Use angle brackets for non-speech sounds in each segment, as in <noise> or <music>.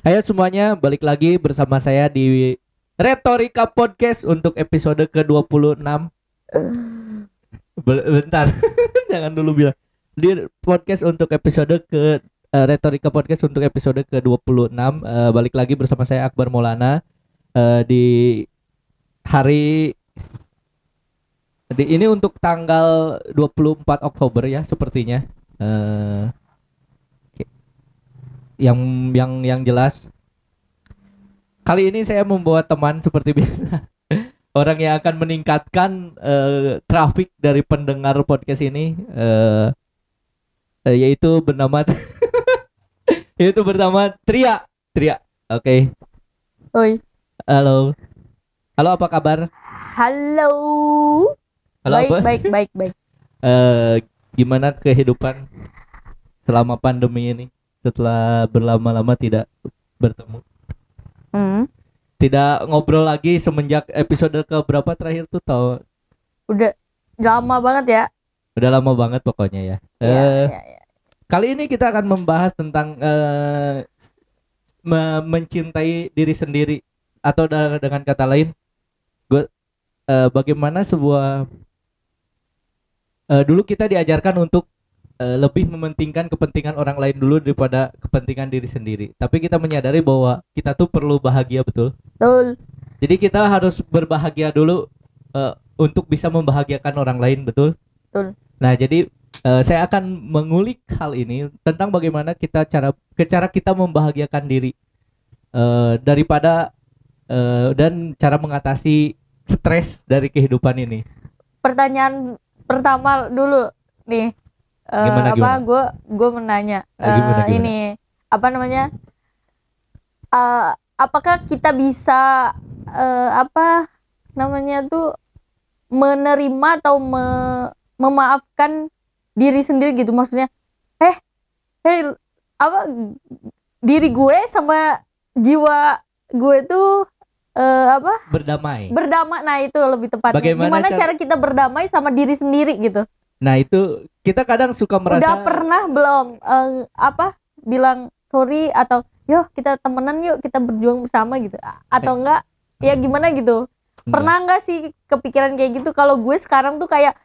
Hai semuanya, balik lagi bersama saya di Retorika Podcast untuk episode ke-26. Be- Bentar, <laughs> jangan dulu bilang. Di podcast untuk episode ke eh, Retorika Podcast untuk episode ke-26 Eh, balik lagi bersama saya Akbar Maulana Eh, di hari di ini untuk tanggal 24 Oktober ya sepertinya. Eh yang yang yang jelas. Kali ini saya membawa teman seperti <laughs> biasa. Orang yang akan meningkatkan eh, traffic dari pendengar podcast ini eh, yaitu bernama <laughs> yaitu bernama Tria. Tria oke. Oi. halo. Halo apa kabar? Halo. halo baik, apa? baik, baik, baik. Eh, gimana kehidupan selama pandemi ini setelah berlama-lama tidak bertemu Hmm. tidak ngobrol lagi semenjak episode ke berapa terakhir tuh tau Udah lama banget ya. udah lama banget pokoknya ya. Iya, Eh, iya, iya. kali ini kita akan membahas tentang me- mencintai diri sendiri atau dengan kata lain, gue eh, bagaimana sebuah eh, dulu kita diajarkan untuk eh, lebih mementingkan kepentingan orang lain dulu daripada kepentingan diri sendiri. Tapi kita menyadari bahwa kita tuh perlu bahagia betul. Betul. Jadi kita harus berbahagia dulu eh, untuk bisa membahagiakan orang lain, betul? Betul. Nah, jadi eh, saya akan mengulik hal ini tentang bagaimana kita cara ke cara kita membahagiakan diri eh, daripada eh, dan cara mengatasi stres dari kehidupan ini. Pertanyaan pertama dulu nih. Eh, Gimana, apa gue gue menanya gimana, gimana? ini apa namanya? Eh, apakah kita bisa eh, apa namanya tuh menerima atau me- memaafkan diri sendiri gitu? Maksudnya eh eh apa diri gue sama jiwa gue tuh eh, apa? Berdamai. berdamai. Nah itu lebih tepatnya. Bagaimana gimana cara- cara kita berdamai sama diri sendiri gitu Nah, itu kita kadang suka merasa udah pernah belum eh, apa bilang sorry atau yo kita temenan yuk kita berjuang bersama gitu. Atau enggak ya gimana gitu. Enggak. pernah enggak sih kepikiran kayak gitu? Kalau gue sekarang tuh kayak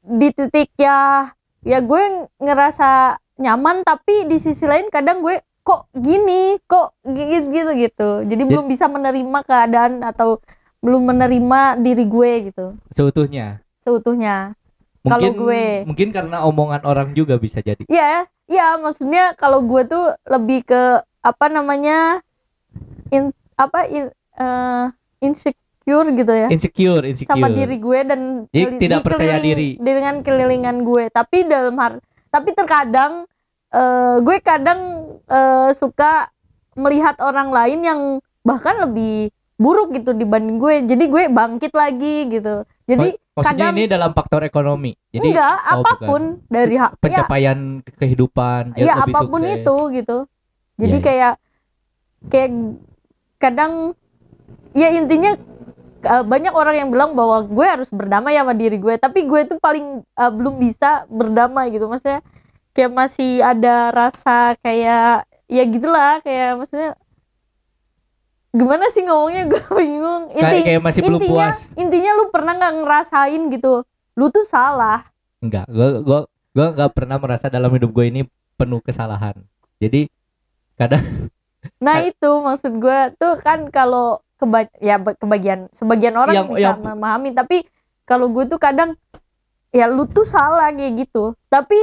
di titik ya ya gue ngerasa nyaman tapi di sisi lain kadang gue kok gini? Kok gitu gitu gitu. Jadi Jadi- belum bisa menerima keadaan atau belum menerima diri gue gitu. Seutuhnya. seutuhnya Mungkin Kalau gue. mungkin karena omongan orang juga bisa jadi. Iya, iya maksudnya kalau gue tuh lebih ke apa namanya in apa in, eh, insecure gitu ya Insecure, insecure. sama diri gue dan Jadi tidak di percaya diri. dengan kelilingan gue. Tapi dalam har tapi terkadang eh, gue kadang eh, suka melihat orang lain yang bahkan lebih buruk gitu dibanding gue. Jadi gue bangkit lagi gitu. Jadi Maksudnya kadang ini dalam faktor ekonomi. Jadi enggak oh, bukan. apa pun dari hak ya, pencapaian kehidupan ya lebih apa pun sukses. itu gitu jadi Iya, iya. kayak kayak kadang ya intinya uh, banyak orang yang bilang bahwa gue harus berdamai sama diri gue tapi gue tuh paling uh, belum bisa berdamai gitu maksudnya kayak masih ada rasa kayak ya gitulah kayak maksudnya gimana sih ngomongnya? <laughs> Gue bingung. Kayak- kayak masih belum intinya, puas. intinya lu pernah nggak ngerasain gitu? Lu tuh salah. Enggak gua gua gua nggak pernah merasa dalam hidup gue ini penuh kesalahan. Jadi kadang <laughs> Nah itu maksud gue tuh kan kalau keba ya kebagian sebagian orang Yang- bisa yang- memahami. Tapi kalau gue tuh kadang ya lu tuh salah kayak gitu. Tapi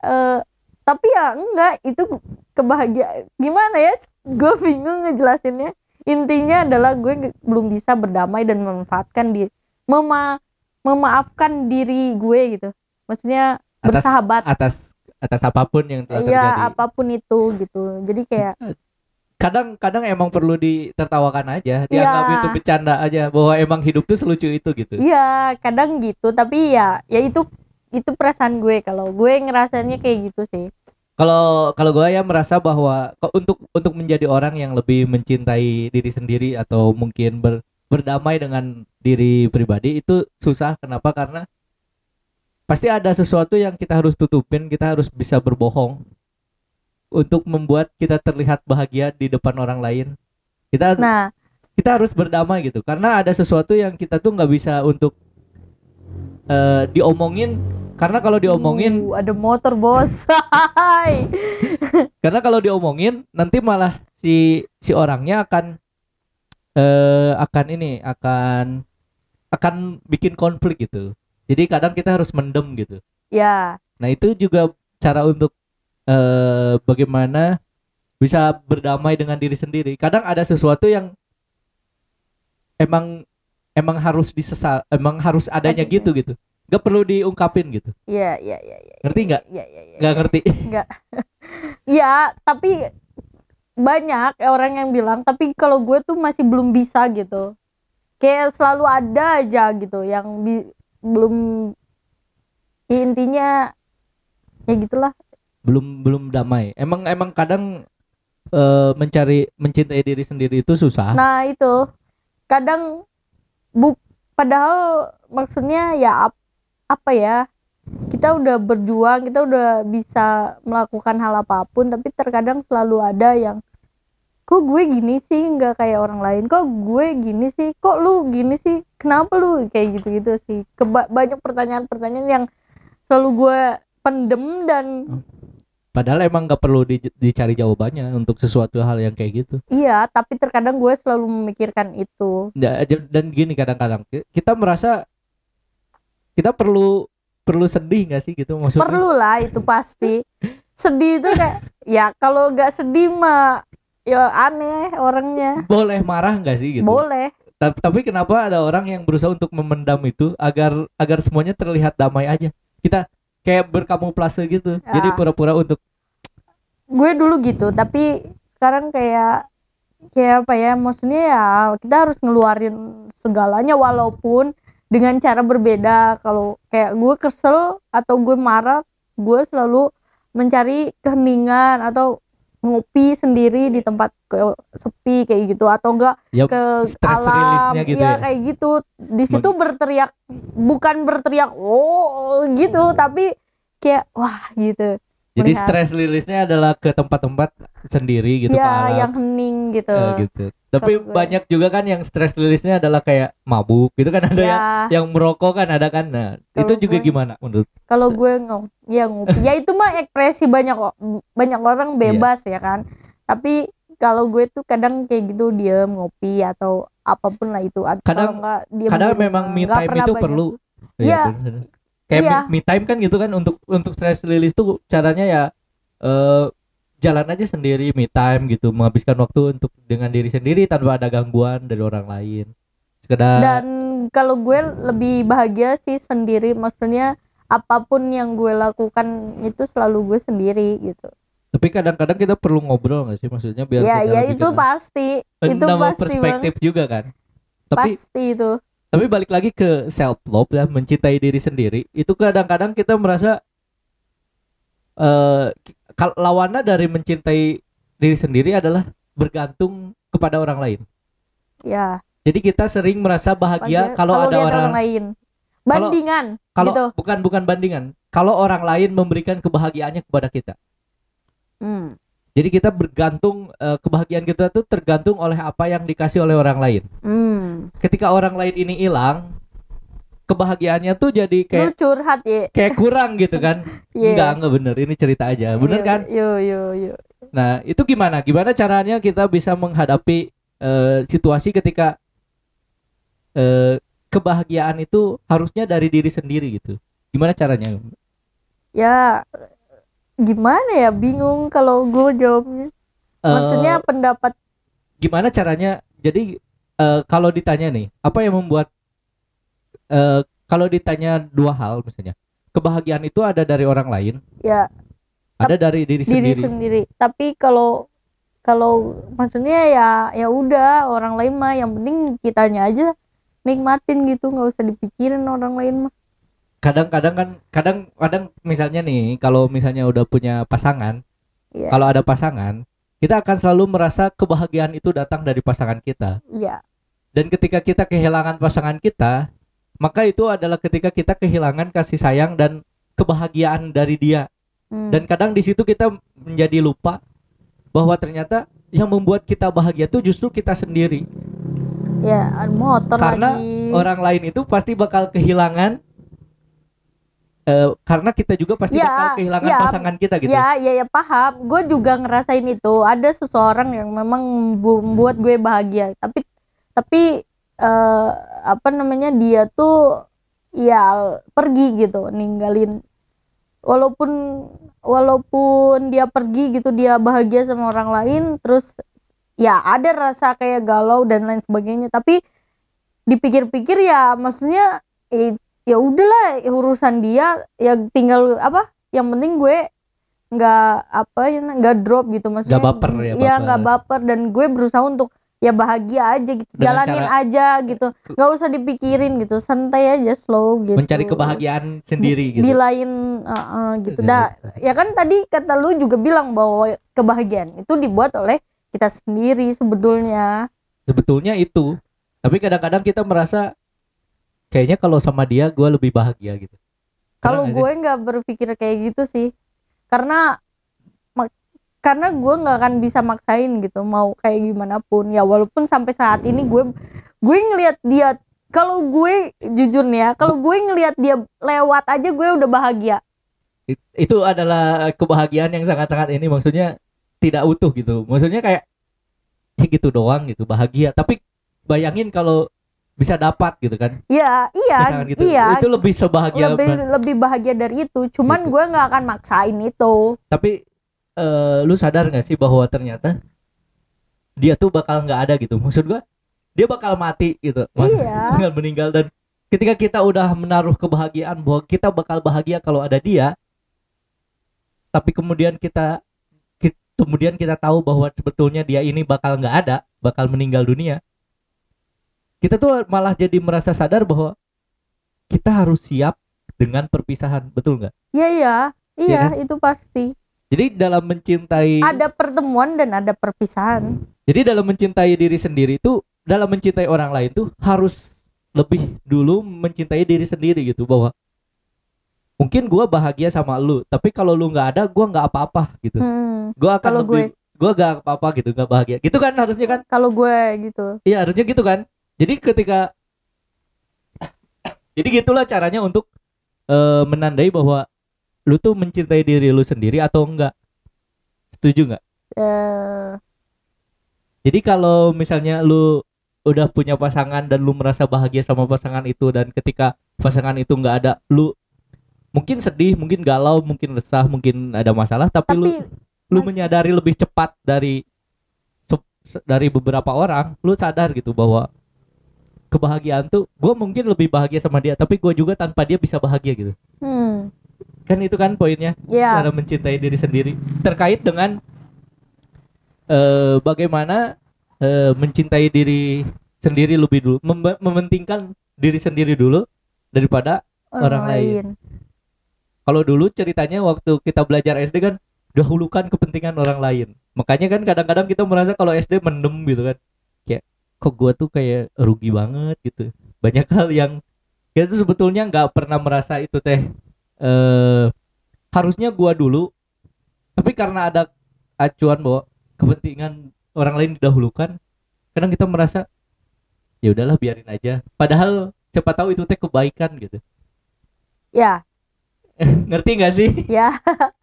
eh, tapi ya enggak. Itu kebahagiaan gimana ya? <laughs> Gue bingung ngejelasinnya intinya adalah gue belum bisa berdamai dan memanfaatkan di mema memaafkan diri gue gitu. Maksudnya atas bersahabat. atas atas apa pun yang telah terjadi. ya apa pun itu gitu. Jadi kayak <laughs> kadang kadang emang perlu ditertawakan aja dianggap Iya. itu bercanda aja bahwa emang hidup tuh selucu itu gitu. Iya, kadang gitu, tapi ya ya itu itu perasaan gue. Kalau gue ngerasanya kayak gitu sih. Kalau kalau gue ya merasa bahwa untuk untuk menjadi orang yang lebih mencintai diri sendiri atau mungkin ber, berdamai dengan diri pribadi itu susah. Kenapa? Karena pasti ada sesuatu yang kita harus tutupin kita harus bisa berbohong untuk membuat kita terlihat bahagia di depan orang lain. Kita nah. kita harus berdamai gitu. Karena ada sesuatu yang kita tuh nggak bisa untuk eh, diomongin karena kalau diomongin uh, ada motor bos. <laughs> Karena kalau diomongin nanti malah si si orangnya akan eh akan ini akan akan bikin konflik gitu. Jadi kadang kita harus mendem gitu. Ya. Nah itu juga cara untuk eh bagaimana bisa berdamai dengan diri sendiri. Kadang ada sesuatu yang emang emang harus disesal emang harus adanya Adanya. gitu gitu nggak perlu diungkapin gitu. Ya ya ya ya ngerti nggak? Ya ya ya nggak ngerti. Enggak. <laughs> ya, tapi banyak orang yang bilang, tapi kalau gue tuh masih belum bisa gitu. Kayak selalu ada aja gitu yang bi- belum ya intinya ya gitulah. belum belum damai. Emang emang kadang eh, mencari mencintai diri sendiri itu susah. Nah, itu. Kadang bu padahal maksudnya ya apa ya? Kita udah berjuang, kita udah bisa melakukan hal apa pun, tapi terkadang selalu ada yang kok gue gini sih nggak kayak orang lain? Kok gue gini sih? Kok lu gini sih? Kenapa lu? Kayak gitu gitu sih. Keba- banyak pertanyaan-pertanyaan yang selalu gue pendem dan padahal emang nggak perlu di- dicari jawabannya untuk sesuatu hal yang kayak gitu. Iya tapi terkadang gue selalu memikirkan itu. Da- dan gini kadang-kadang ki- kita merasa kita perlu perlu sedih nggak sih gitu maksudnya? Perlu lah itu pasti. Sedih itu kayak ya kalau nggak sedih mah ya aneh orangnya. Boleh marah nggak sih gitu? Boleh. Ta- tapi kenapa ada orang yang berusaha untuk memendam itu agar agar semuanya terlihat damai aja? Kita kayak berkamuflase gitu jadi Ah. pura-pura untuk gue dulu gitu tapi sekarang kayak kayak apa ya maksudnya ya kita harus ngeluarin segalanya walaupun dengan cara berbeda. Kalau kayak gue kesel atau gue marah gue selalu mencari keheningan atau ngopi sendiri di tempat ke- sepi kayak gitu. Atau enggak ya ke stress alam. gitu ya, ya. kayak gitu. Di situ berteriak bukan berteriak oh gitu. Tapi kayak wah gitu jadi melihat. stress release-nya adalah ke tempat-tempat sendiri gitu ke ya alam yang hening gitu Eh, gitu. Tapi gue- banyak juga kan yang stress release-nya adalah kayak mabuk gitu kan <laughs> ada ya yang yang merokok kan ada kan. Nah, itu juga gue- gimana menurut? kalau gue ngom ya ngopi ya itu mah ekspresi banyak banyak Iya. orang bebas ya kan tapi kalau gue tuh kadang kayak gitu diem ngopi atau apa pun lah itu atau Kadang- enggak diem Kadang memang me time itu banyak. perlu. Iya. bener. Kayak Iya. me, me time kan gitu kan untuk untuk stress release tuh caranya ya eh jalan aja sendiri me time gitu, menghabiskan waktu untuk dengan diri sendiri tanpa ada gangguan dari orang lain. Sekedar dan kalau gue lebih bahagia sih sendiri maksudnya apa pun yang gue lakukan itu selalu gue sendiri gitu tapi kadang-kadang kita perlu ngobrol nggak sih maksudnya biar ya kita ya itu pasti itu pasti perspektif juga kan. banget. Tapi pasti itu tapi balik lagi ke self love ya mencintai diri sendiri itu kadang-kadang kita merasa eh kal- lawannya dari mencintai diri sendiri adalah bergantung kepada orang lain. Ya. Jadi kita sering merasa bahagia bahagia kalau ada lihat orang lain. Kalau- bandingan kalau gitu. bukan bukan bandingan. Kalau orang lain memberikan kebahagiaannya kepada kita. Hmm. Jadi kita bergantung eh, kebahagiaan kita tuh tergantung oleh apa yang dikasih oleh orang lain. Hmm. ketika orang lain ini hilang kebahagiaannya tuh jadi Lu kayak curhat ya kayak kurang gitu kan? <laughs> Iya. enggak enggak bener. Ini cerita aja. Bener Yo, kan? yo yo yo. Nah itu gimana? Gimana caranya kita bisa menghadapi eh, situasi ketika eh, kebahagiaan itu harusnya dari diri sendiri gitu? Gimana caranya? Ya gimana ya? Bingung kalau gue jawabnya. Eh, maksudnya pendapat gimana caranya? Jadi eh, kalau ditanya nih apa yang membuat eh, kalau ditanya dua hal misalnya kebahagiaan itu ada dari orang lain? Ya ada dari diri, diri sendiri? sendiri. Tapi kalau kalau maksudnya ya ya udah orang lain mah yang penting kitanya aja nikmatin gitu nggak usah dipikirin orang lain mah kadang-kadang kan kadang kadang misalnya nih kalau misalnya udah punya pasangan ya kalau ada pasangan kita akan selalu merasa kebahagiaan itu datang dari pasangan kita. Ya dan ketika kita kehilangan pasangan kita maka itu adalah ketika kita kehilangan kasih sayang dan kebahagiaan dari dia. Hmm. dan kadang di situ kita menjadi lupa bahwa ternyata yang membuat kita bahagia tuh justru kita sendiri. Ya motor karena lagi. orang lain itu pasti bakal kehilangan eh, karena kita juga pasti Ya, bakal kehilangan ya, pasangan kita gitu Ya, ya, ya paham. Gue juga ngerasain itu. Ada seseorang yang memang membu- membuat gue bahagia. Tapi, tapi eh, apa namanya dia tuh ya pergi gitu, ninggalin. Walaupun walaupun dia pergi gitu, dia bahagia sama orang lain. Terus ya ada rasa kayak galau dan lain sebagainya. Tapi dipikir-pikir ya, maksudnya eh, ya udahlah urusan dia ya tinggal apa yang penting gue nggak apa ya nggak drop gitu maksudnya Nggak baper ya, Iya, baper. nggak baper dan gue berusaha untuk ya bahagia aja gitu Dengan jalanin cara- aja gitu nggak usah dipikirin gitu santai aja slow gitu. Mencari kebahagiaan sendiri di gitu. lain uh, uh, gitu. Iya, dah ya kan tadi kata lu juga bilang bahwa kebahagiaan itu dibuat oleh kita sendiri sebetulnya. Sebetulnya itu tapi kadang-kadang kita merasa kayaknya kalau sama dia gue lebih bahagia gitu. Kalau gue nggak berpikir kayak gitu sih, karena karena gue nggak akan bisa maksain gitu mau kayak gimana pun. Ya walaupun sampai saat ini gue gue ngelihat dia kalau gue jujur nih ya kalau gue ngelihat dia lewat aja gue udah bahagia. It- itu adalah kebahagiaan yang sangat-sangat ini maksudnya tidak utuh gitu. Maksudnya kayak ya gitu doang gitu bahagia. Tapi bayangin kalau bisa dapat gitu kan? Ya iya Misalkan gitu. iya. Itu lebih sebahagia lebih lebih bahagia dari itu. Cuman Gitu. gue nggak akan maksain itu. Tapi eh, lu sadar nggak sih bahwa ternyata dia tuh bakal nggak ada gitu? Maksud gua dia bakal mati gitu. Iya. <laughs> bakal meninggal. Dan ketika kita udah menaruh kebahagiaan bahwa kita bakal bahagia kalau ada dia tapi kemudian kita ki- kemudian kita tahu bahwa sebetulnya dia ini bakal nggak ada bakal meninggal dunia kita tuh malah jadi merasa sadar bahwa kita harus siap dengan perpisahan betul nggak iya iya iya kan? itu pasti jadi dalam mencintai ada pertemuan dan ada perpisahan Jadi dalam mencintai diri sendiri itu, dalam mencintai orang lain tuh harus lebih dulu mencintai diri sendiri gitu bahwa mungkin gua bahagia sama lu, tapi kalau lu nggak ada, gua nggak apa-apa gitu. hmm. Gua akan Kalau lebih, gua nggak apa-apa gitu, nggak bahagia. Gitu kan harusnya kan? kalau gue gitu Iya harusnya gitu kan. Jadi ketika, jadi gitulah caranya untuk eh, menandai bahwa lu tuh mencintai diri lu sendiri atau enggak. Setuju nggak? eh Jadi kalau misalnya lu udah punya pasangan dan lu merasa bahagia sama pasangan itu dan ketika pasangan itu nggak ada, lu mungkin sedih, mungkin galau, mungkin resah, mungkin ada masalah, tapi, lu tapi lu mas- menyadari lebih cepat dari dari beberapa orang, lu sadar gitu bahwa kebahagiaan tuh gue mungkin lebih bahagia sama dia, tapi gue juga tanpa dia bisa bahagia gitu. hmm, Kan itu kan poinnya ya cara mencintai diri sendiri. Terkait dengan eh, bagaimana eh, mencintai diri sendiri lebih dulu mem- mementingkan diri sendiri dulu daripada orang lain. kalau dulu ceritanya waktu kita belajar SD kan dahulukan kepentingan orang lain. Makanya kan kadang-kadang kita merasa kalau SD mendem gitu kan. Kayak kok gua tuh kayak rugi banget gitu. Banyak hal yang kita tuh sebetulnya nggak pernah merasa itu teh. Eh harusnya gua dulu tapi karena ada acuan bahwa kepentingan orang lain didahulukan kadang kita merasa ya udahlah biarin aja. Padahal siapa tahu itu teh kebaikan gitu. Ya. <laughs> Ngerti nggak sih? Ya. <laughs>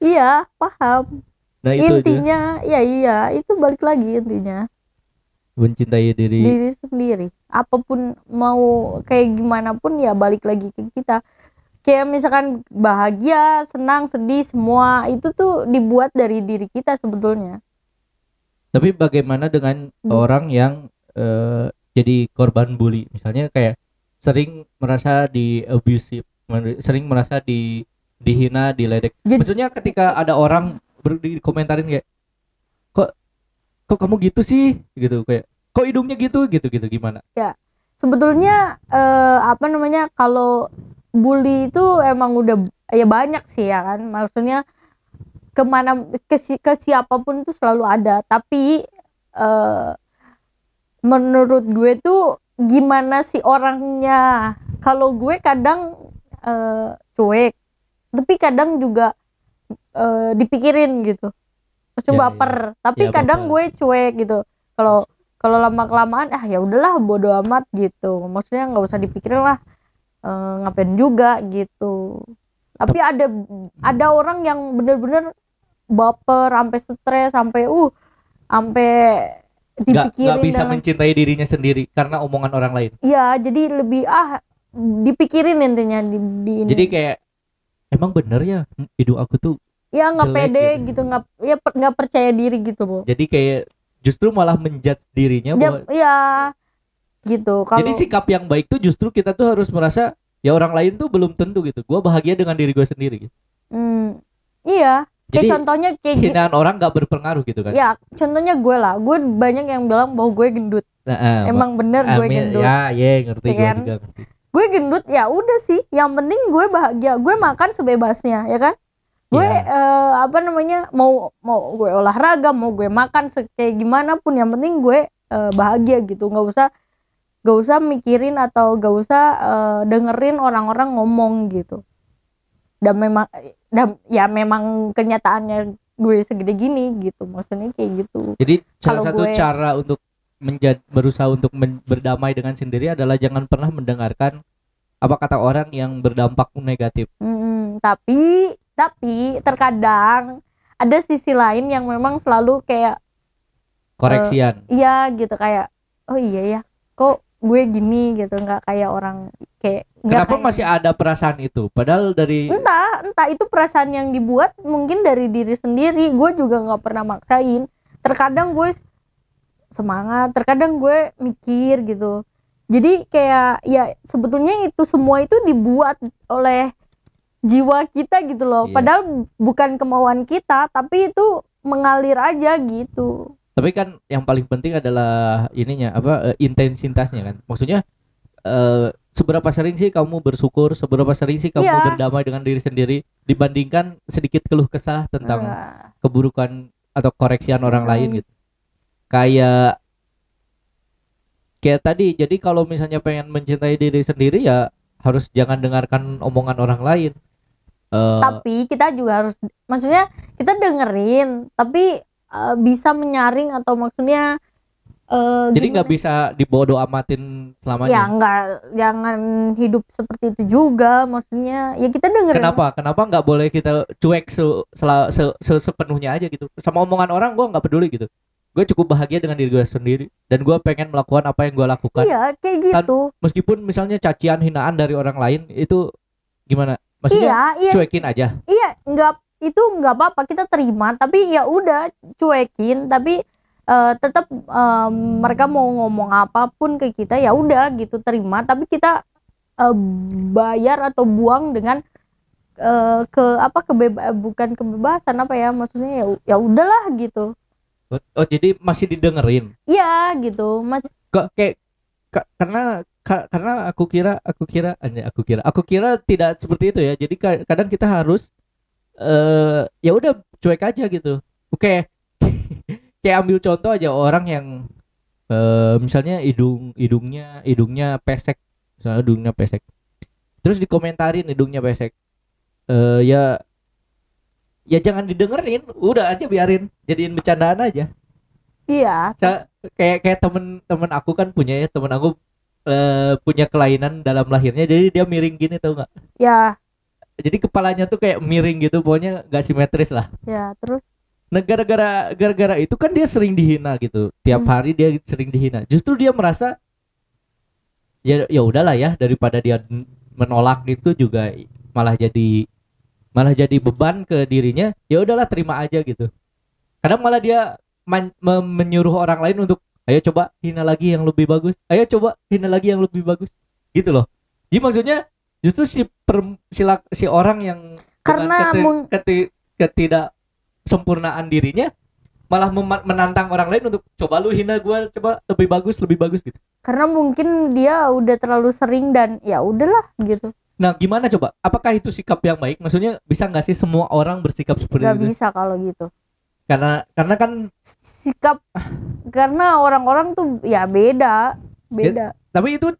Iya paham. Nah itu aja. intinya ya iya itu balik lagi intinya mencintai diri. Diri sendiri. Apa pun mau kayak gimana pun ya balik lagi ke kita. Kayak misalkan bahagia senang sedih semua itu tuh dibuat dari diri kita sebetulnya. Tapi bagaimana dengan Hmm. orang yang eh, jadi korban bully? Misalnya kayak sering merasa di abusive sering merasa di dihina diledek. Jadi- maksudnya ketika ada orang ber, komentarin kayak kok kamu gitu sih? Gitu kayak kok hidungnya gitu? Gitu gitu gimana? Sebetulnya eh, apa namanya kalau bully itu emang udah ya banyak sih ya kan? Maksudnya ke mana ke, ke siapa pun itu selalu ada. Tapi eh, menurut gue tuh gimana sih orangnya? Kalau gue kadang eh, cuek. Tapi kadang juga eh, dipikirin gitu maksudnya Ya, baper. tapi Ya, kadang baper. gue cuek gitu. Kalau kalau lama kelamaan ah ya udahlah bodo amat gitu. Maksudnya nggak usah dipikirin lah Eh, ngapain juga gitu. Tapi ada ada orang yang bener-bener baper sampai stres sampai uh sampai dipikirin nggak bisa mencintai dirinya sendiri karena omongan orang lain. Iya, jadi lebih ah dipikirin intinya di, di ini. jadi kayak emang bener ya hidung aku tuh ya nggak pede gitu. gitu nggak ya per- nggak percaya diri gitu bu. jadi kayak justru malah menjudge dirinya bahwa Ya, ya gitu. Kalau jadi sikap yang baik tuh justru kita tuh harus merasa ya orang lain tuh belum tentu gitu gue bahagia dengan diri gue sendiri gitu. hmm, iya. Kayak Jadi, contohnya kayak hinaan orang nggak berpengaruh gitu kan Ya, contohnya gue lah. Gue banyak yang bilang bahwa gue gendut. Nah, ah, Emang bener gue gendut. ya ya ngerti Ya gue kan? juga ngerti Gue gendut ya udah sih. Yang penting gue bahagia. Gue makan sebebasnya, ya kan? Gue Iya. eh, apa namanya mau mau gue olahraga, mau gue makan kayak gimana pun yang penting gue eh, bahagia gitu. nggak usah gak usah mikirin atau gak usah eh, dengerin orang-orang ngomong gitu. Dan memang dan ya memang kenyataannya gue segede gini gitu. Maksudnya kayak gitu. Jadi salah satu gue- cara untuk menjadi berusaha untuk men- berdamai dengan sendiri adalah jangan pernah mendengarkan apa kata orang yang berdampak negatif. Mm, tapi tapi terkadang ada sisi lain yang memang selalu kayak koreksian. iya gitu kayak oh iya ya kok gue gini gitu. Nggak kayak orang kayak kenapa kayak- masih ada perasaan itu? Padahal dari entah entah itu perasaan yang dibuat mungkin dari diri sendiri. Gue juga nggak pernah maksain. Terkadang gue semangat terkadang gue mikir gitu. Jadi kayak ya sebetulnya itu semua itu dibuat oleh jiwa kita gitu loh Iya. padahal bukan kemauan kita tapi itu mengalir aja gitu tapi kan yang paling penting adalah ininya apa eh, intensitasnya kan maksudnya eh, seberapa sering sih kamu bersyukur seberapa sering sih kamu Iya. berdamai dengan diri sendiri dibandingkan sedikit keluh kesah tentang Nah, keburukan atau koreksian orang Hmm. lain gitu kayak kayak tadi jadi kalau misalnya pengen mencintai diri sendiri ya harus jangan dengarkan omongan orang lain Eh, tapi kita juga harus maksudnya kita dengerin tapi eh, bisa menyaring atau maksudnya eh, jadi nggak bisa dibodoh amatin ya selamanya nggak jangan hidup seperti itu juga maksudnya ya kita dengerin. Kenapa? Kenapa nggak boleh kita cuek se, sela- se- se- sepenuhnya aja gitu? Sama omongan orang gua nggak peduli gitu. Gue cukup bahagia dengan diri gue sendiri dan gua pengen melakukan apa yang gua lakukan. Iya kayak gitu. meskipun misalnya cacian hinaan dari orang lain itu gimana maksudnya iya iya. cuekin aja. Iya nggak itu nggak apa-apa kita terima. Tapi ya udah cuekin. Tapi eh, tetap em, mereka mau ngomong apa pun ke kita ya udah gitu terima. Tapi kita eh, bayar atau buang dengan eh, ke apa kebeba bukan kebebasan apa ya maksudnya ya ya udahlah gitu. Oh, oh, jadi masih didengerin. iya gitu. Mas kayak ka- karena ka- karena aku kira aku kira anjay, aku kira aku kira tidak seperti itu ya. Jadi ka- kadang kita harus eh ya udah cuek aja gitu. Oke. <laughs> kayak ambil contoh aja orang yang eh misalnya hidung hidungnya hidungnya pesek. Misalnya hidungnya pesek. Terus dikomentarin hidungnya pesek. Eh ya ya jangan didengerin, udah aja biarin, jadiin bercandaan aja. iya Sa- kayak kayak temen-temen aku kan punya ya temen aku eh, punya kelainan dalam lahirnya jadi dia miring gini tau nggak? Ya. Jadi kepalanya tuh kayak miring gitu pokoknya nggak simetris lah. Ya terus? Nah gara-gara gara-gara itu kan dia sering dihina gitu. Tiap Hmm. hari dia sering dihina. Justru dia merasa ya ya udahlah ya daripada dia menolak itu juga malah jadi malah jadi beban ke dirinya ya udahlah terima aja gitu. Kadang malah dia man- me- menyuruh orang lain untuk ayo coba hina lagi yang lebih bagus. Ayo coba hina lagi yang lebih bagus. Gitu loh. Jadi maksudnya justru si per, si, si orang yang Karena mung- keti- ketidak sempurnaan dirinya malah menantang orang lain untuk coba lu hina gua coba lebih bagus lebih bagus gitu. Karena mungkin dia udah terlalu sering dan ya udahlah gitu. Nah gimana coba? Apakah itu sikap yang baik? Maksudnya bisa nggak sih semua orang bersikap seperti nggak itu? bisa kalau gitu karena karena kan sikap karena orang-orang tuh ya beda beda. Tapi itu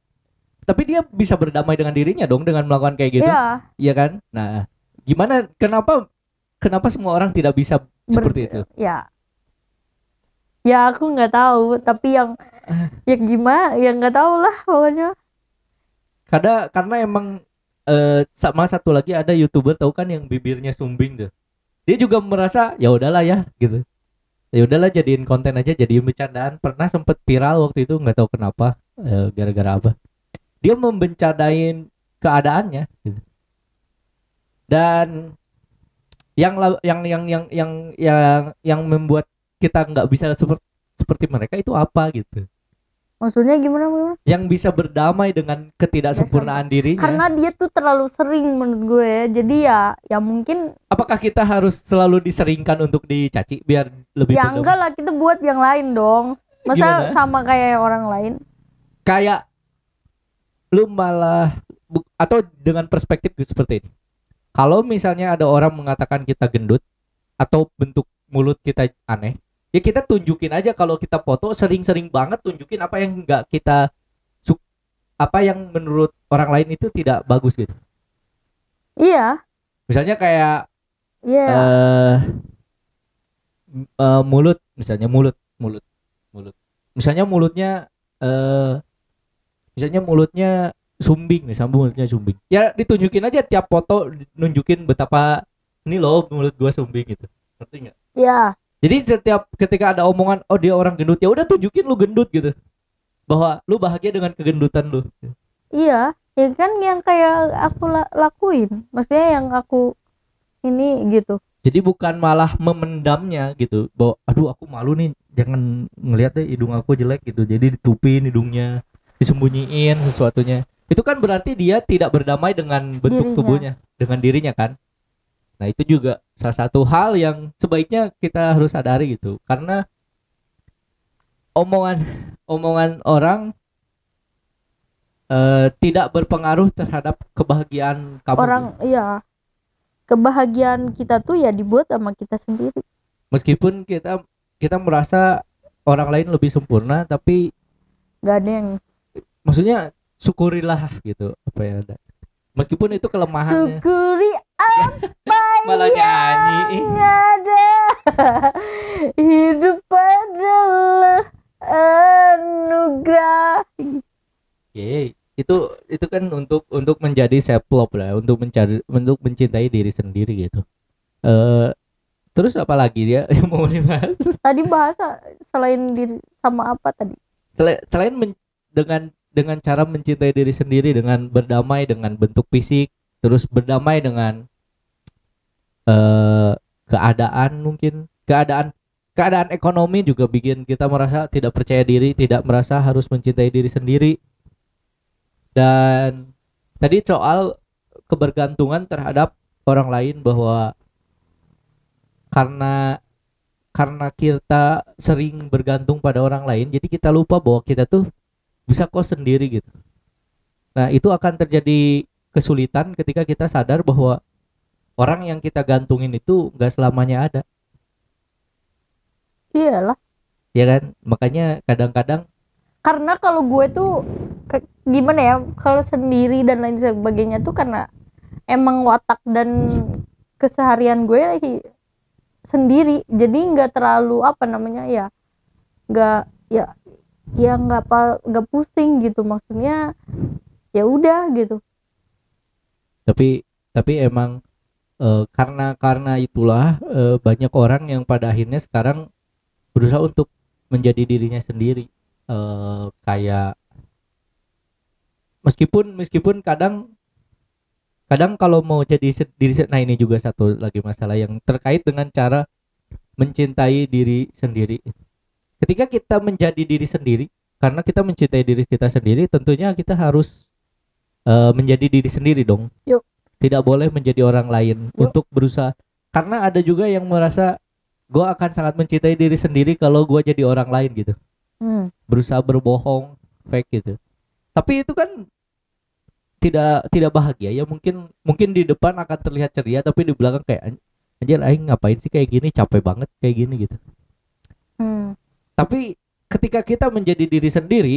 tapi dia bisa berdamai dengan dirinya dong dengan melakukan kayak gitu. Iya. Iya kan? Nah, gimana kenapa kenapa semua orang tidak bisa Ber- seperti itu? ya. Ya aku nggak tahu tapi yang <sighs> Ah. ya gimana ya nggak tahu lah pokoknya. Karena karena emang eh, sama satu lagi ada youtuber tahu kan yang bibirnya sumbing tuh dia juga merasa ya udahlah ya gitu. Ya udahlah jadiin konten aja jadiin bercandaan. Pernah sempet viral waktu itu nggak tahu kenapa eh, gara-gara apa. Dia membencadain keadaannya gitu. dan yang yang yang yang yang yang yang membuat kita nggak bisa seperti seperti mereka itu apa gitu maksudnya gimana gimana yang bisa berdamai dengan ketidaksempurnaan dirinya. Karena dia tuh terlalu sering menurut gue. Jadi ya ya mungkin apakah kita harus selalu diseringkan untuk dicaci biar lebih ya berdamai? enggak lah kita buat yang lain dong. Masa Gimana? sama kayak orang lain? Kayak lu malah atau dengan perspektif seperti ini. Kalau misalnya ada orang mengatakan kita gendut atau bentuk mulut kita aneh ya kita tunjukin aja kalau kita foto sering-sering banget tunjukin apa yang enggak kita apa yang menurut orang lain itu tidak bagus gitu. Iya. Misalnya kayak iya. Eh m- eh, mulut misalnya mulut mulut mulut. Misalnya mulutnya eh misalnya mulutnya sumbing misalnya mulutnya sumbing. Ya ditunjukin aja tiap foto nunjukin betapa ini loh mulut gua sumbing gitu. Ngerti nggak? Iya jadi setiap ketika ada omongan oh dia orang gendut ya udah tunjukin lu gendut gitu. Bahwa lu bahagia dengan kegendutan lu. Iya ya kan yang kayak aku la- lakuin. Maksudnya yang aku ini gitu. Jadi bukan malah memendamnya gitu. Bahwa aduh aku malu nih. Jangan ngeliat deh hidung aku jelek gitu. Jadi ditupin hidungnya disembunyiin sesuatunya. Itu kan berarti dia tidak berdamai dengan bentuk Dirinya. tubuhnya dengan dirinya kan nah itu juga salah satu hal yang sebaiknya kita harus sadari gitu. Karena omongan omongan orang eh, tidak berpengaruh terhadap kebahagiaan kamu. Orang iya. Kebahagiaan kita tuh ya dibuat sama kita sendiri. Meskipun kita kita merasa orang lain lebih sempurna tapi nggak ada yang maksudnya syukurilah gitu apa yang ada meskipun itu kelemahannya. Syukuri <laughs> apa malah nyanyi. Yang ada. Hidup adalah anugerah. Yeay. itu itu kan untuk untuk menjadi self love lah untuk mencari untuk mencintai diri sendiri gitu. Eh terus apa lagi dia <laughs> yang mau dibahas? Tadi bahasa selain diri sama apa tadi? Selain, selain men- dengan dengan cara mencintai diri sendiri dengan berdamai dengan bentuk fisik terus berdamai dengan eh keadaan mungkin keadaan keadaan ekonomi juga bikin kita merasa tidak percaya diri tidak merasa harus mencintai diri sendiri. Dan tadi soal kebergantungan terhadap orang lain bahwa karena karena kita sering bergantung pada orang lain jadi kita lupa bahwa kita tuh bisa kok sendiri gitu. Nah itu akan terjadi kesulitan ketika kita sadar bahwa orang yang kita gantungin itu nggak selamanya ada. Iyalah. Ya kan? Makanya kadang-kadang karena kalau gue tuh ke- gimana ya kalau sendiri dan lain sebagainya tuh karena emang watak dan keseharian gue lagi sendiri. Jadi nggak terlalu apa namanya ya nggak ya ya nggak apa nggak pusing gitu. Maksudnya ya udah gitu. Tapi tapi emang eh, karena karena itulah eh, banyak orang yang pada akhirnya sekarang berusaha untuk menjadi dirinya sendiri. Eh, kayak meskipun meskipun kadang kadang kalau mau jadi diri nah ini juga satu lagi masalah yang terkait dengan cara mencintai diri sendiri. Ketika kita menjadi diri sendiri karena kita mencintai diri kita sendiri tentunya kita harus eh, menjadi diri sendiri dong. Yuk. Tidak boleh menjadi orang lain Yuk. untuk berusaha. Karena ada juga yang merasa gue akan sangat mencintai diri sendiri kalau gue jadi orang lain gitu. Hmm. berusaha berbohong fake gitu. Tapi itu kan tidak tidak bahagia ya. Mungkin mungkin di depan akan terlihat ceria tapi di belakang kayak "An- anjir aing ngapain sih kayak gini? Capek banget kayak gini gitu. Hmm. tapi ketika kita menjadi diri sendiri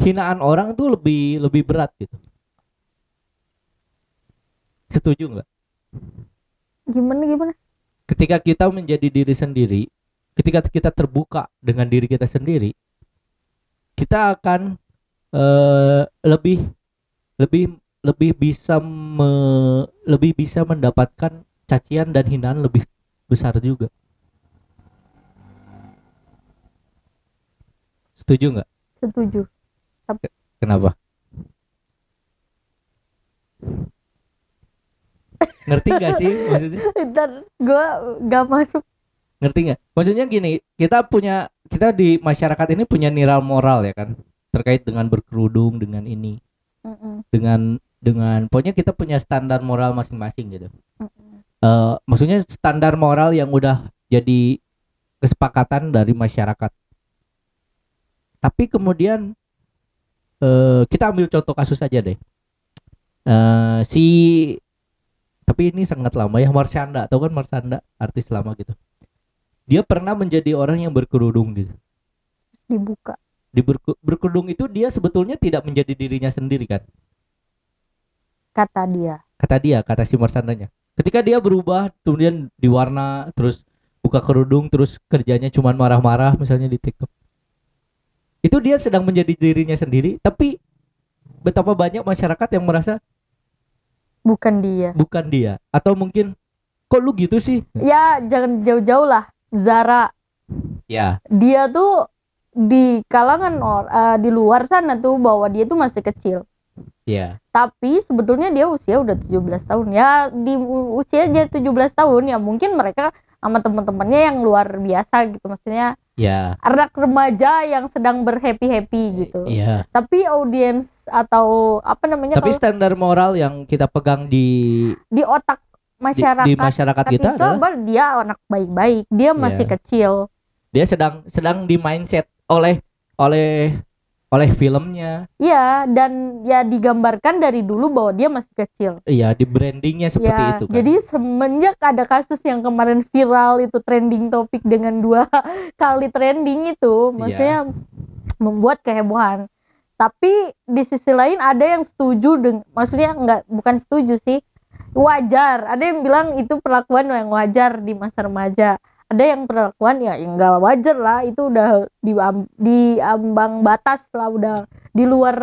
hinaan orang tuh lebih lebih berat gitu setuju nggak? Gimana gimana? Ketika kita menjadi diri sendiri ketika kita terbuka dengan diri kita sendiri kita akan eh, lebih lebih lebih bisa me- lebih bisa mendapatkan cacian dan hinaan lebih besar juga. Setuju nggak? Setuju. Kenapa ngerti nggak sih maksudnya? <laughs> Ntar gue gak masuk. Ngerti nggak? Maksudnya gini kita punya kita di masyarakat ini punya nilai moral ya kan? Terkait dengan berkerudung dengan ini. Mm-mm, dengan dengan pokoknya kita punya standar moral masing-masing gitu. Mm-mm. Eh maksudnya standar moral yang udah jadi kesepakatan dari masyarakat. Tapi kemudian eh kita ambil contoh kasus aja deh. Eh si tapi ini sangat lama ya Marsyanda tahu kan Marsyanda artis lama gitu. Dia pernah menjadi orang yang berkerudung gitu. Dibuka. Di berku- berkerudung itu dia sebetulnya tidak menjadi dirinya sendiri kan? Kata dia. Kata dia kata si Marsandanya. Ketika dia berubah kemudian diwarna terus buka kerudung terus kerjanya cuma marah-marah misalnya di TikTok. Itu dia sedang menjadi dirinya sendiri tapi betapa banyak masyarakat yang merasa bukan dia. Bukan dia. Atau mungkin kok lu gitu sih? Ya jangan jauh-jauh lah. Zara. Ya. Dia tuh di kalangan or eh, di luar sana tuh bahwa dia tuh masih kecil. Ya. Tapi sebetulnya dia usia udah 17 tahun. Ya di usia dia 17 tahun. Ya mungkin mereka sama teman-temannya yang luar biasa gitu. Maksudnya ya. Anak remaja yang sedang berhappy happy gitu. Ya tapi audiens atau apa namanya tapi kalau standar moral yang kita pegang di di otak di, masyarakat. di masyarakat kita itu adalah dia anak baik-baik. Dia masih Iya. kecil. Dia sedang sedang di mindset oleh oleh oleh filmnya Iya, dan ya digambarkan dari dulu bahwa dia masih kecil. iya di brandingnya seperti ya, itu kan jadi semenjak ada kasus yang kemarin viral itu trending topik dengan dua <laughs> kali trending itu, maksudnya membuat kehebohan. Tapi di sisi lain ada yang setuju dengan, maksudnya nggak bukan setuju sih, wajar. Ada yang bilang itu perlakuan yang wajar di masa remaja. Ada yang perlakuan ya yang nggak wajar lah, itu udah di di ambang batas lah, udah di luar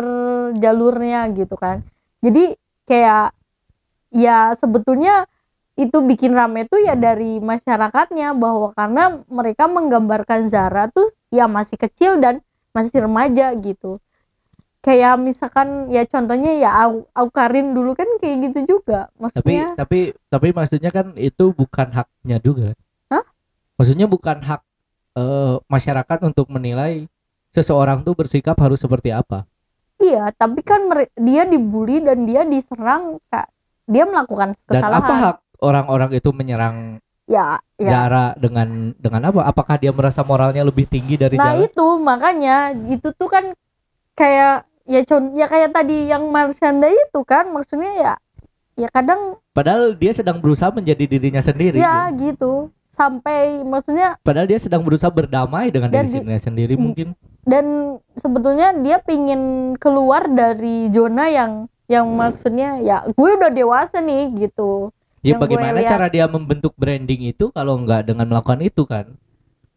jalurnya gitu kan. Jadi kayak ya sebetulnya itu bikin rame tuh ya dari masyarakatnya bahwa karena mereka menggambarkan Zara tuh ya masih kecil dan masih remaja gitu kayak misalkan ya contohnya ya Au, Aukarin dulu kan kayak gitu juga tapi maksudnya tapi tapi maksudnya kan itu bukan haknya juga? Maksudnya bukan hak eh, masyarakat untuk menilai seseorang tuh bersikap harus seperti apa. Iya tapi kan dia dibully dan dia diserang kak. Dia melakukan dan kesalahan. apa hak orang-orang itu menyerang ya ya. Zara dengan dengan apa? Apakah dia merasa moralnya lebih tinggi dari nah Zara? itu makanya itu tuh kan kayak ya con ya kayak tadi yang Marshanda itu kan maksudnya ya ya kadang padahal dia sedang berusaha menjadi dirinya sendiri. Ya gitu sampai maksudnya padahal dia sedang berusaha berdamai dengan diri di- sendiri Hmm. mungkin. Dan sebetulnya dia pingin keluar dari zona yang yang maksudnya ya gue udah dewasa nih gitu. Ya Yang bagaimana cara dia membentuk branding itu kalau nggak dengan melakukan itu kan?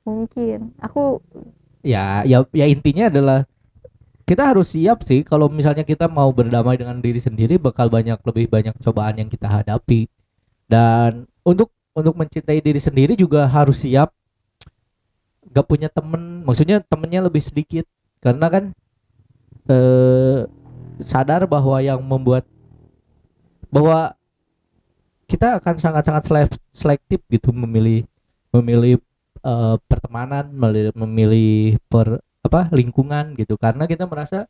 Mungkin. Aku ya ya ya intinya adalah kita harus siap sih kalau misalnya kita mau berdamai dengan diri sendiri bakal banyak lebih banyak cobaan yang kita hadapi. Dan untuk untuk mencintai diri sendiri juga harus siap. Gak punya temen. Maksudnya temennya lebih sedikit. Karena kan eh sadar bahwa yang membuat bahwa kita akan sangat-sangat selek- selektif gitu memilih memilih eh, pertemanan memilih, memilih per apa lingkungan gitu. Karena kita merasa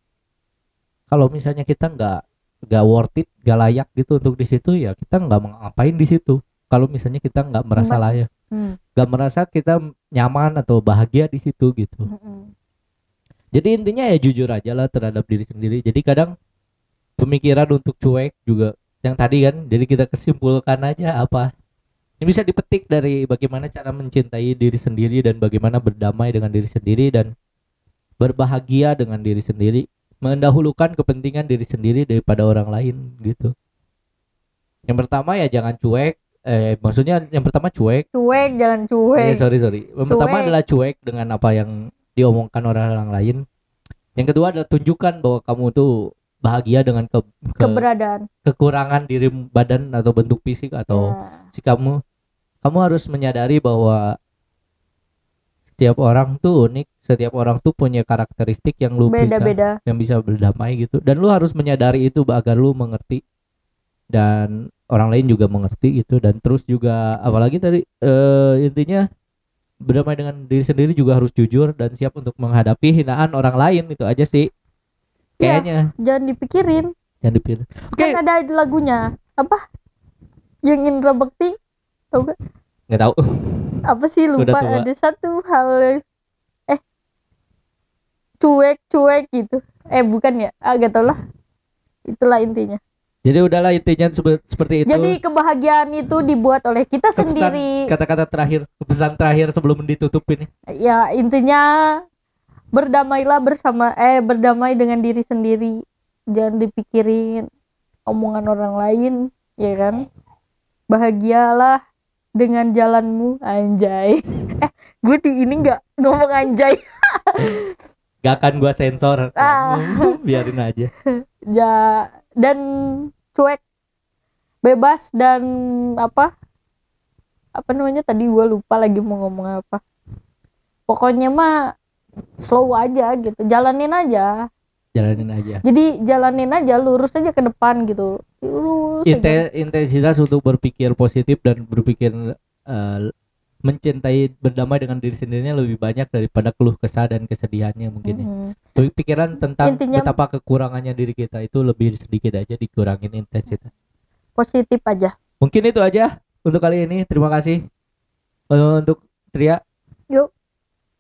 kalau misalnya kita nggak nggak worth it nggak layak gitu untuk di situ ya kita nggak mau ngapain di situ kalau misalnya kita nggak merasa layak. Hmm, nggak merasa kita nyaman atau bahagia di situ gitu. Mm, mm. jadi intinya ya jujur aja lah terhadap diri sendiri. Jadi kadang pemikiran untuk cuek juga yang tadi kan jadi kita kesimpulkan aja apa. Ini bisa dipetik dari bagaimana cara mencintai diri sendiri dan bagaimana berdamai dengan diri sendiri dan berbahagia dengan diri sendiri. Mendahulukan kepentingan diri sendiri daripada orang lain gitu. Yang pertama ya jangan cuek eh maksudnya yang pertama cuek. Cuek jangan Eh, cuek sorry sorry. Yang pertama Cuek. adalah cuek dengan apa yang diomongkan orang lain. Yang kedua adalah tunjukkan bahwa kamu tuh bahagia dengan ke, ke- keberadaan. kekurangan diri badan atau bentuk fisik atau Ya. si kamu. Kamu harus menyadari bahwa setiap orang tuh unik setiap orang tuh punya karakteristik yang lu bisa beda-beda. yang bisa berdamai gitu. Dan lu harus menyadari itu agar lu mengerti dan orang lain juga mengerti gitu. Dan terus juga apalagi tadi eh, intinya berdamai dengan diri sendiri juga harus jujur dan siap untuk menghadapi hinaan orang lain. Itu aja sih. Iya. kayaknya. jangan dipikirin. Yang dipilih oke. kan ada lagunya. Apa? Yang Indra Bekti. Tau gak nggak tahu. Apa sih? Lupa. Ada satu hal eh cuek cuek gitu. Eh bukan ya? Ah gak tau lah. Itulah intinya jadi udahlah intinya seperti itu. Jadi kebahagiaan itu dibuat oleh kita Kepesan- sendiri. kata-kata terakhir pesan terakhir sebelum ditutup ini ya intinya berdamailah bersama eh berdamai dengan diri sendiri. Jangan dipikirin omongan orang lain ya kan? Bahagialah dengan jalanmu anjay. <laughs> Eh gue di ini nggak ngomong anjay. <laughs> Gak akan gua sensor. Ah. biarin aja. <laughs> Ya dan cuek. Bebas dan apa? Apa namanya? Tadi gue lupa lagi mau ngomong apa. Pokoknya mah slow aja gitu. Jalanin aja. Jalanin aja. Jadi jalanin aja lurus aja ke depan gitu. Lurus aja. Intensitas untuk berpikir positif dan berpikir eh, mencintai berdamai dengan diri sendirinya lebih banyak daripada keluh kesah dan kesedihannya mungkin ya. Mhm. Pikiran tentang Intinya- betapa kekurangannya diri kita itu lebih sedikit aja dikurangin intensitas. positif aja Mungkin itu aja untuk kali ini. Terima kasih Eh, untuk Tria. yuk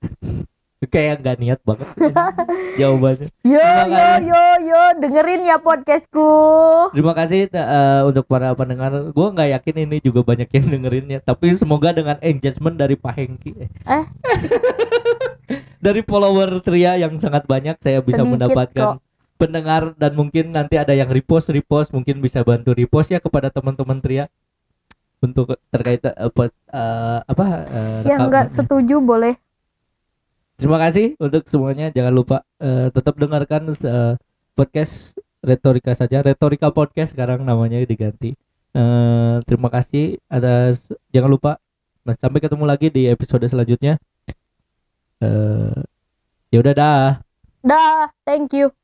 <laughs> Kayak nggak niat banget <laughs> jawabannya. yo Terima yo kasih. yo yo dengerin ya podcastku Terima kasih eh, untuk para pendengar. Gue nggak yakin ini juga banyak yang dengerin ya. Tapi semoga dengan engagement dari Pak Hengki, eh, <laughs> dari follower Tria yang sangat banyak, saya bisa Sedikit mendapatkan pendengar dan mungkin nanti ada yang repost repost mungkin bisa bantu repost ya kepada teman-teman Tria untuk terkait eh, eh, apa eh, yang rekamannya. nggak setuju boleh Terima kasih untuk semuanya. Jangan lupa eh, tetap dengarkan eh, podcast Retorika saja. Retorika Podcast sekarang namanya diganti. Eh, terima kasih atas jangan lupa sampai ketemu lagi di episode selanjutnya. Eh, ya udah dah. dah thank you